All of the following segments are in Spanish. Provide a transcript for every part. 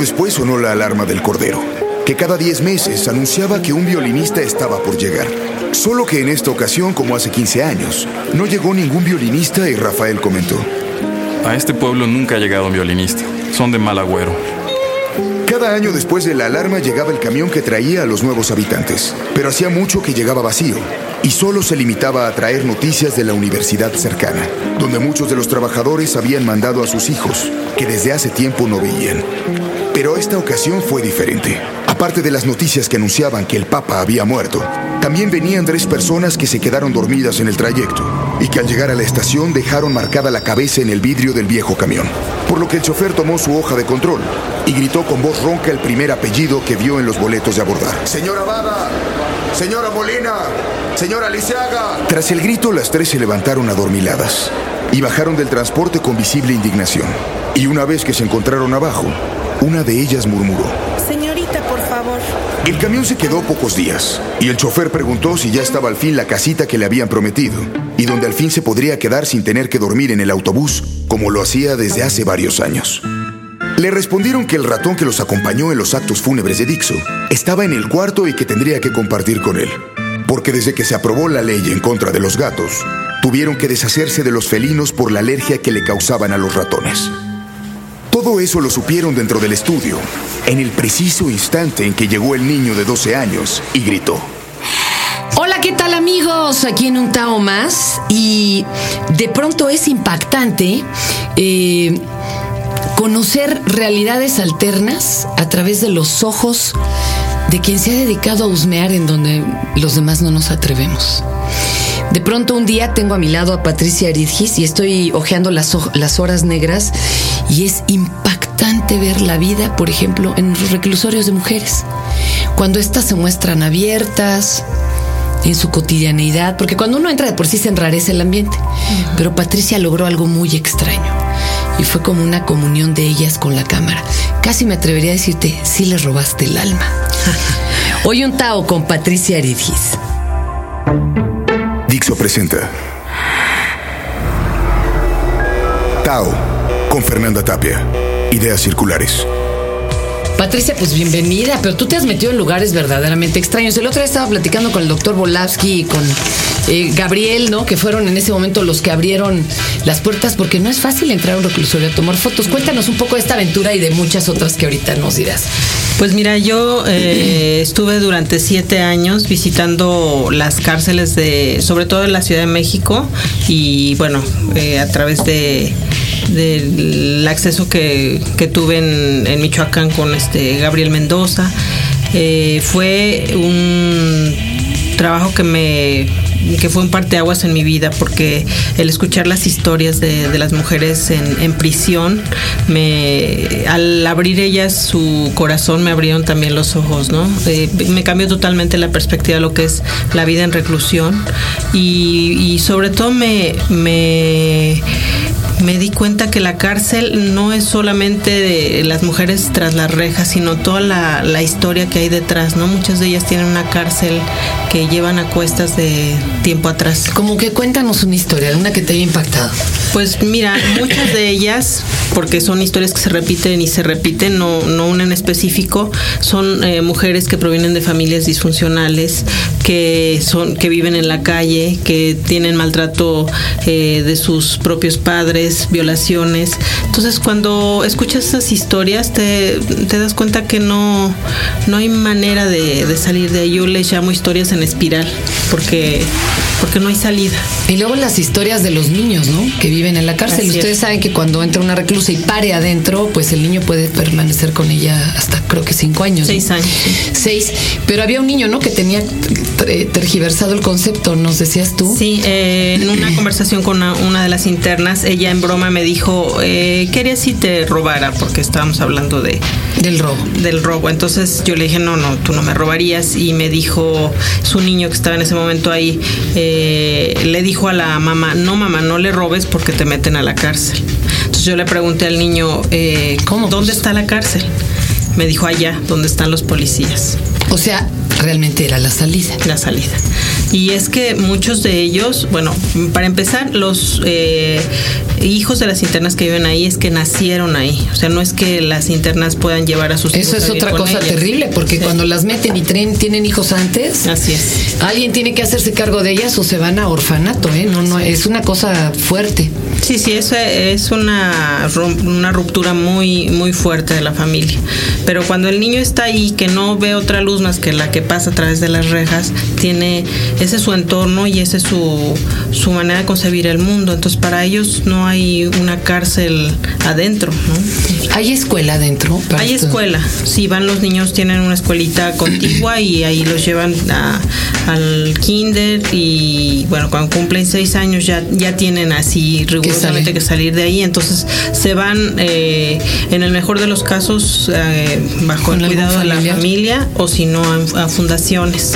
después sonó la alarma del Cordero, que cada 10 meses anunciaba que un violinista estaba por llegar. Solo que en esta ocasión, como hace 15 años, no llegó ningún violinista y Rafael comentó. A este pueblo nunca ha llegado un violinista. Son de mal agüero. Cada año después de la alarma llegaba el camión que traía a los nuevos habitantes, pero hacía mucho que llegaba vacío y solo se limitaba a traer noticias de la universidad cercana, donde muchos de los trabajadores habían mandado a sus hijos, que desde hace tiempo no veían. Pero esta ocasión fue diferente. Aparte de las noticias que anunciaban que el Papa había muerto, también venían tres personas que se quedaron dormidas en el trayecto y que al llegar a la estación dejaron marcada la cabeza en el vidrio del viejo camión. Por lo que el chofer tomó su hoja de control y gritó con voz ronca el primer apellido que vio en los boletos de abordar. Señora Bada, señora Molina, señora Lisiaga. Tras el grito, las tres se levantaron adormiladas y bajaron del transporte con visible indignación. Y una vez que se encontraron abajo, una de ellas murmuró. Señorita, por favor. El camión se quedó pocos días y el chofer preguntó si ya estaba al fin la casita que le habían prometido y donde al fin se podría quedar sin tener que dormir en el autobús como lo hacía desde hace varios años. Le respondieron que el ratón que los acompañó en los actos fúnebres de Dixo estaba en el cuarto y que tendría que compartir con él, porque desde que se aprobó la ley en contra de los gatos, tuvieron que deshacerse de los felinos por la alergia que le causaban a los ratones. Todo eso lo supieron dentro del estudio, en el preciso instante en que llegó el niño de 12 años y gritó. Hola, ¿qué tal amigos? Aquí en un Tao más y de pronto es impactante eh, conocer realidades alternas a través de los ojos de quien se ha dedicado a husmear en donde los demás no nos atrevemos. De pronto un día tengo a mi lado a Patricia Aridgis y estoy hojeando las, las horas negras y es impactante ver la vida, por ejemplo, en los reclusorios de mujeres. Cuando éstas se muestran abiertas, en su cotidianeidad, porque cuando uno entra de por sí se enrarece el ambiente. Pero Patricia logró algo muy extraño y fue como una comunión de ellas con la cámara. Casi me atrevería a decirte, sí les robaste el alma. Hoy un Tao con Patricia Aridgis. Dixo presenta Tao con Fernanda Tapia. Ideas circulares. Patricia, pues bienvenida, pero tú te has metido en lugares verdaderamente extraños. El otro día estaba platicando con el doctor Volavsky y con eh, Gabriel, ¿no? Que fueron en ese momento los que abrieron las puertas, porque no es fácil entrar a un reclusorio a tomar fotos. Cuéntanos un poco de esta aventura y de muchas otras que ahorita nos dirás. Pues mira, yo eh, estuve durante siete años visitando las cárceles de, sobre todo en la Ciudad de México, y bueno, eh, a través de del acceso que, que tuve en, Michoacán con este Gabriel Mendoza. Eh, fue un trabajo que me que fue un parteaguas en mi vida porque el escuchar las historias de, las mujeres en, en, prisión me al abrir ellas su corazón me abrieron también los ojos no eh, me cambió totalmente la perspectiva de lo que es la vida en reclusión y, sobre todo me me di cuenta que la cárcel no es solamente de las mujeres tras las rejas, sino toda la, la, historia que hay detrás, ¿no? Muchas de ellas tienen una cárcel que llevan a cuestas de tiempo atrás. Como que cuéntanos una historia, una que te haya impactado. Pues mira, muchas de ellas, porque son historias que se repiten y se repiten, no, no una en específico, son eh, mujeres que provienen de familias disfuncionales, que son, que viven en la calle, que tienen maltrato eh, de sus propios padres, violaciones. Entonces, cuando escuchas esas historias, te, te das cuenta que no, no hay manera de, de, salir de ahí. Yo les llamo historias en espiral, porque, porque no hay salida. Y luego las historias de los niños, ¿no? Que viven en la cárcel. Así Ustedes es. saben que cuando entra una reclusa y pare adentro, pues el niño puede permanecer con ella hasta creo que cinco años. Seis ¿no? años. Sí. Seis. Pero había un niño, ¿no? Que tenía tergiversado el concepto, nos decías tú. Sí, eh, en una conversación con una, una, de las internas, ella en broma me dijo, eh, ¿qué harías si te robara? Porque estábamos hablando de... Del robo. Del robo. Entonces yo le dije, no, no, tú no me robarías. Y me dijo su niño que estaba en ese momento ahí, eh, le dijo a la mamá, no mamá, no le robes porque te meten a la cárcel. Entonces yo le pregunté al niño, eh, ¿cómo? ¿Dónde está la cárcel? Me dijo allá, donde están los policías. O sea, realmente era la salida. La salida. Y es que muchos de ellos, bueno, para empezar, los eh, hijos de las internas que viven ahí es que nacieron ahí. O sea, no es que las internas puedan llevar a sus Eso hijos. es a vivir otra cosa ellas. terrible, porque Sí. cuando las meten y traen, tienen hijos antes, Así es. alguien tiene que hacerse cargo de ellas o se van a orfanato, ¿eh? No, no, es una cosa fuerte. Sí, sí, eso es una, una ruptura muy, muy fuerte de la familia. Pero cuando el niño está ahí, que no ve otra luz más que la que pasa a través de las rejas, tiene ese es su entorno y ese es su, su manera de concebir el mundo. Entonces, para ellos no hay una cárcel adentro, ¿no? ¿Hay escuela adentro? Hay esto? escuela, sí, van los niños, tienen una escuelita contigua y ahí los llevan a- al kinder y bueno, cuando cumplen seis años ya, ya tienen así rigurosamente que salir de ahí, entonces se van eh, en el mejor de los casos eh, bajo ¿Con el cuidado de la familia o si no a, a fundaciones.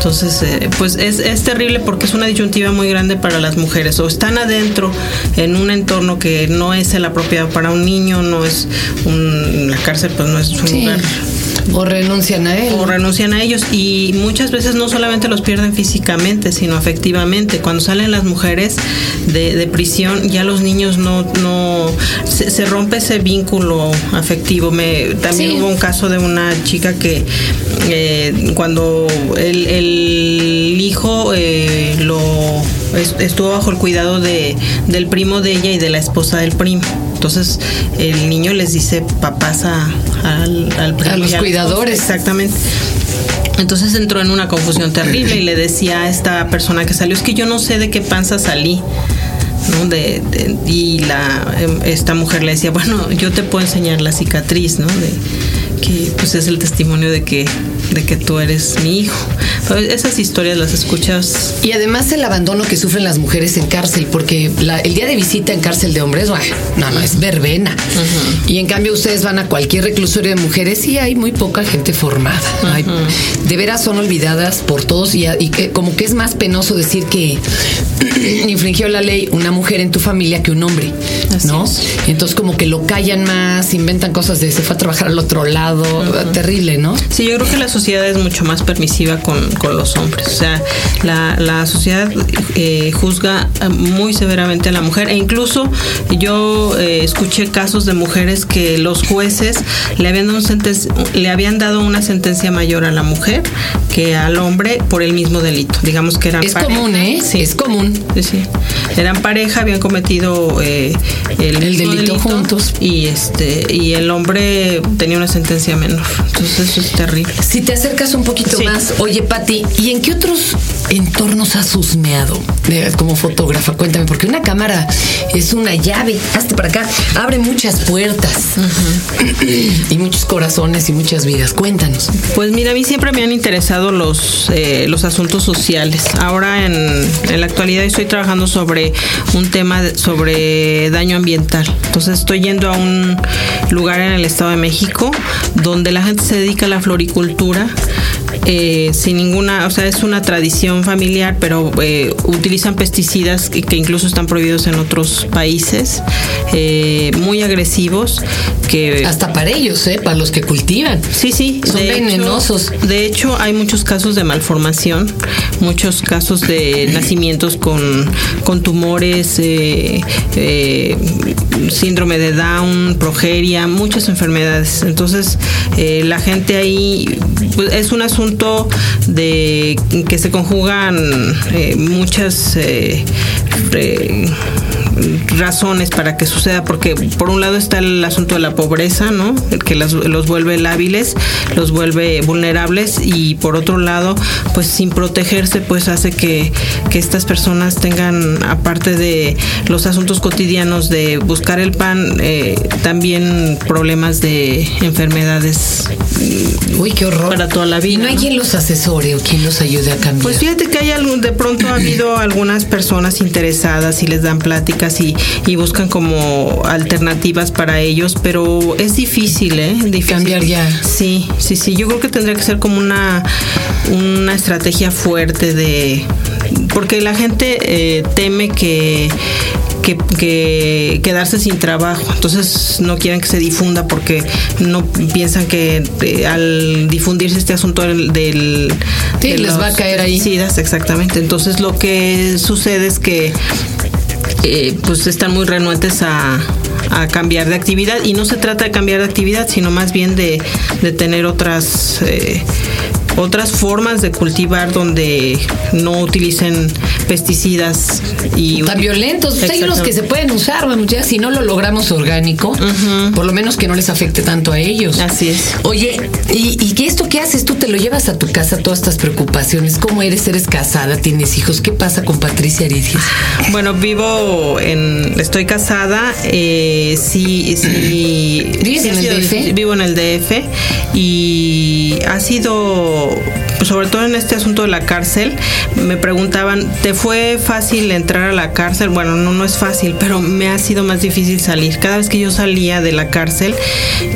Entonces, eh, pues es, es terrible porque es una disyuntiva muy grande para las mujeres. O están adentro en un entorno que no es el apropiado para un niño, no es un, la cárcel, pues no es un Sí. lugar O renuncian a él. o renuncian a ellos y muchas veces no solamente los pierden físicamente, sino afectivamente. Cuando salen las mujeres de, de prisión, ya los niños no, no se, se rompe ese vínculo afectivo. Me, también Sí. hubo un caso de una chica que eh, cuando el, el hijo eh, lo estuvo bajo el cuidado de, del primo de ella y de la esposa del primo. Entonces el niño les dice papás a, al, al primo A los cuidadores. esposa. Exactamente. Entonces entró en una confusión terrible y le decía a esta persona que salió, es que yo no sé de qué panza salí. ¿no? De, de- y la em, esta mujer le decía, bueno, yo te puedo enseñar la cicatriz, ¿no? De que pues es el testimonio de que de que tú eres mi hijo. Esas historias las escuchas Y además el abandono que sufren las mujeres en cárcel, porque la- el día de visita en cárcel de hombres, bueno, no, no, es verbena. Y en cambio ustedes van a cualquier reclusorio de mujeres y hay muy poca gente formada. Hay- de veras son olvidadas por todos y, y que, como que es más penoso decir que infringió la ley una mujer en tu familia que un hombre, Así ¿no? es. Entonces como que lo callan más, inventan cosas de se fue a trabajar al otro lado, terrible, ¿no? Sí, yo creo que la sociedad es mucho más permisiva con, con los hombres. O sea, la, la sociedad eh, juzga eh, muy severamente a la mujer. E incluso yo eh, escuché casos de mujeres que los jueces le habían, dado le habían dado una sentencia mayor a la mujer que al hombre por el mismo delito. Digamos que eran Es pareja. común, ¿eh? Sí. Es común. Sí, sí. Eran pareja, habían cometido eh, el, delito juntos. y este y el hombre tenía una sentencia menor. Entonces eso es terrible. Si te acercas un poquito Sí. más, oye Pati, ¿y en qué otros entornos has husmeado como fotógrafa? Cuéntame, porque una cámara es una llave, hazte para acá, abre muchas puertas y muchos corazones y muchas vidas. Cuéntanos. Pues mira, a mí siempre me han interesado los, eh, los asuntos sociales. Ahora en, en la actualidad estoy trabajando sobre un tema de- sobre ambiental. Entonces estoy yendo a un lugar en el Estado de México donde la gente se dedica a la floricultura. Eh, sin ninguna, o sea, es una tradición familiar, pero eh, utilizan pesticidas que, que incluso están prohibidos en otros países, eh, muy agresivos, que Hasta para ellos, ¿eh? Para los que cultivan. Sí, sí. Son de hecho- venenosos. de hecho, hay muchos casos de malformación, muchos casos de nacimientos con, con tumores, eh, eh, síndrome de Down, progeria, muchas enfermedades. Entonces, eh, la gente ahí pues, es un asunto de que se conjugan eh, muchas eh, re- razones para que suceda, porque por un lado está el asunto de la pobreza, ¿no? El que las- los vuelve lábiles, los vuelve vulnerables y por otro lado, pues sin protegerse, pues hace que, que estas personas tengan, aparte de los asuntos cotidianos de buscar el pan, eh, también problemas de enfermedades Uy, qué horror. Para toda la vida, hay quien los asesore o quien los ayude a cambiar. Pues fíjate que hay algún, de pronto ha habido algunas personas interesadas y les dan pláticas y, y buscan como alternativas para ellos, pero es difícil, ¿eh? Difícil. Cambiar ya. Sí, sí, sí. Yo creo que tendría que ser como una, una estrategia fuerte de... Porque la gente eh, teme que que, que quedarse sin trabajo. Entonces no quieren que se difunda porque no piensan que eh, al difundirse este asunto del... del Sí, de les va a caer ahí. exactamente. Entonces lo que sucede es que eh, pues están muy renuentes a, a cambiar de actividad y no se trata de cambiar de actividad sino más bien de, de tener otras eh, otras formas de cultivar donde no utilicen pesticidas y Tan violentos. Pues hay unos que se pueden usar, vamos, ya si no lo logramos orgánico, por lo menos que no les afecte tanto a ellos. Así es. Oye, ¿y, y qué esto que haces? ¿Tú te lo llevas a tu casa todas estas preocupaciones? ¿Cómo eres? ¿Eres casada? ¿Tienes hijos? ¿Qué pasa con Patricia Aridies? Bueno, vivo en. Estoy casada. Eh, sí, sí. ¿Vives sí en el DF? Vivo en el DF. Y ha sido. hope. Sobre todo en este asunto de la cárcel, me preguntaban, ¿te fue fácil entrar a la cárcel? Bueno, no, no es fácil, pero me ha sido más difícil salir. Cada vez que yo salía de la cárcel,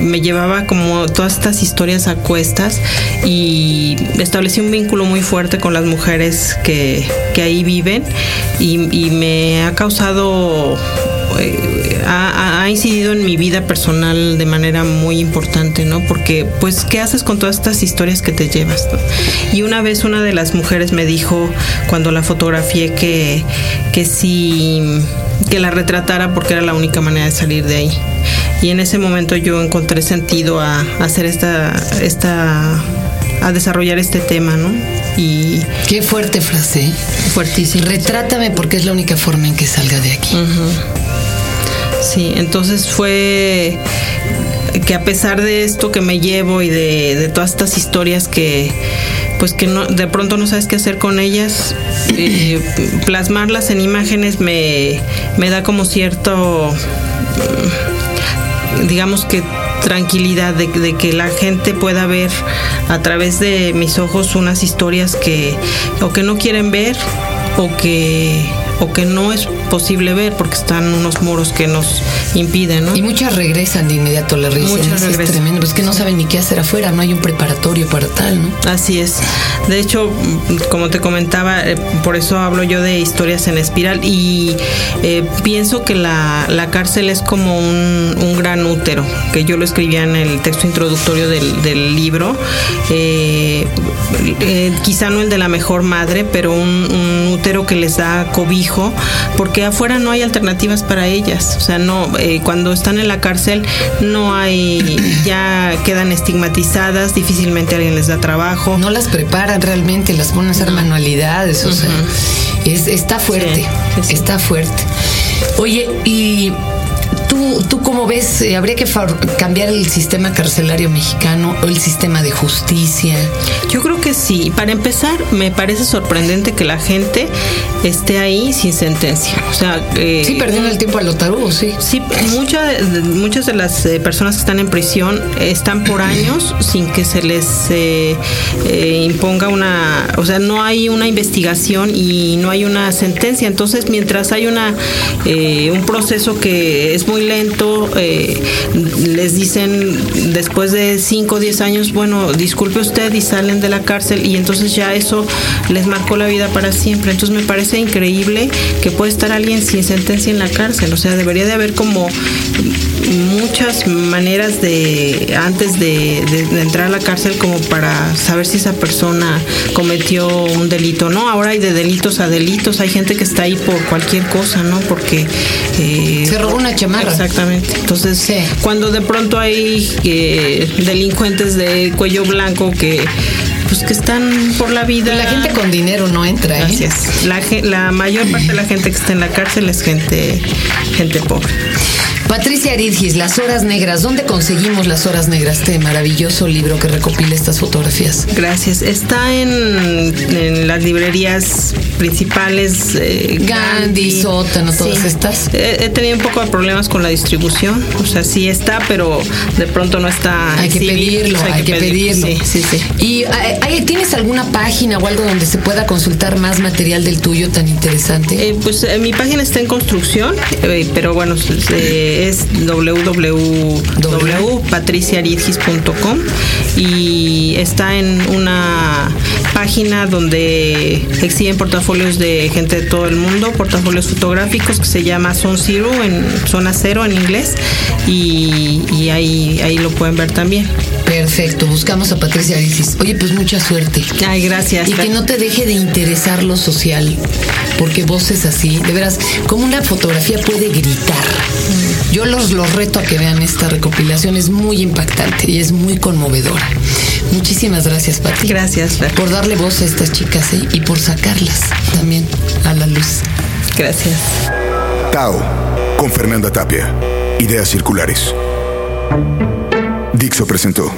me llevaba como todas estas historias a cuestas y establecí un vínculo muy fuerte con las mujeres que, que ahí viven y, me ha causado eh, ha- ha incidido en mi vida personal de manera muy importante, ¿no? Porque, pues, ¿qué haces con todas estas historias que te llevas? Y una vez una de las mujeres me dijo, cuando la fotografié, que, que sí, que la retratara porque era la única manera de salir de ahí. Y en ese momento yo encontré sentido a, a hacer esta, esta, a desarrollar este tema, ¿no? Y Qué fuerte frase. ¿eh? fuertísimo. Retrátame porque es la única forma en que salga de aquí. Sí, entonces fue que a pesar de esto que me llevo y de, de todas estas historias que pues que no, de pronto no sabes qué hacer con ellas, eh, plasmarlas en imágenes me, me da como cierto, mm, digamos que tranquilidad de, de que la gente pueda ver a través de mis ojos unas historias que o que no quieren ver o que o que no es posible ver porque están unos muros que nos impiden, ¿no? Y muchas regresan de inmediato a la residencia. Muchas Es regresan. tremendo. Es que no saben ni qué hacer afuera. No hay un preparatorio para tal, ¿no? Así es. De hecho, mm, como te comentaba, eh, por eso hablo yo de historias en espiral y eh, pienso que la, la cárcel es como un, un gran útero, que yo lo escribía en el texto introductorio del, del libro. Eh, eh, quizá no el de la mejor madre, pero un, un útero que les da cobijo, porque afuera no hay alternativas para ellas. O sea, no, eh, cuando están en la cárcel no hay, ya quedan estigmatizadas, difícilmente alguien les da trabajo. No las preparan realmente, las ponen a hacer manualidades, o sea, es, está fuerte, Sí, sí, sí. está fuerte. Oye, y tú, tú cómo ves, Eh, habría que cambiar el sistema carcelario mexicano o el sistema de justicia. Yo creo que sí. Para empezar, me parece sorprendente que la gente esté ahí sin sentencia. O sea, eh, Sí, perdiendo el tiempo a lo tarugo, sí. Sí, mucha- de- muchas de las eh, personas que están en prisión están por años sin que se les eh, imponga una, o sea, no hay una investigación y no hay una sentencia. Entonces, mientras hay una eh, un proceso que es muy lento, eh, les dicen después de 5 o 10 años, bueno, disculpe usted y salen de la cárcel y entonces ya eso les marcó la vida para siempre. Entonces me parece increíble que puede estar alguien sin sentencia en la cárcel. O sea, debería de haber como muchas maneras de antes de, de- de entrar a la cárcel como para saber si esa persona cometió un delito no ahora hay de delitos a delitos hay gente que está ahí por cualquier cosa no porque eh, Se robó una chamarra. exactamente entonces Sí. cuando de pronto hay eh, delincuentes de cuello blanco que pues que están por la vida La gente con dinero no entra, ¿eh? Así es. La, la mayor parte de la gente que está en la cárcel es gente, gente pobre. Patricia Aridgis, Las Horas Negras. ¿Dónde conseguimos Las Horas Negras? Este maravilloso libro que recopila estas fotografías. Gracias. Está en, en las librerías principales. eh, Gandhi, Sótano, todas estas. He, he tenido un poco de problemas con la distribución. O sea, sí está, pero de pronto no está. Hay que pedirlo, pues hay, que pedirlo. Sí, sí, sí. Y eh, ¿Tienes alguna página o algo donde se pueda consultar más material del tuyo tan interesante? Eh, pues eh, mi página está en construcción, eh, pero bueno, es www.patriciariegis.com y está en una página donde exhiben portafolios de gente de todo el mundo, portafolios fotográficos que se llama Zone Zero, en zona cero en inglés, y, ahí, ahí lo pueden ver también. Perfecto, buscamos a Patricia Arisis. Oye, pues mucha suerte. Ay, gracias. Y que no te deje de interesar lo social, porque vos es así. De veras, como una fotografía puede gritar. Yo los, los reto a que vean esta recopilación, es muy impactante y es muy conmovedora. Muchísimas gracias, Pati. Gracias, Por darle voz a estas chicas ¿eh? y por sacarlas también a la luz. Gracias. Tao, con Fernanda Tapia. Ideas circulares. Dixo presentó.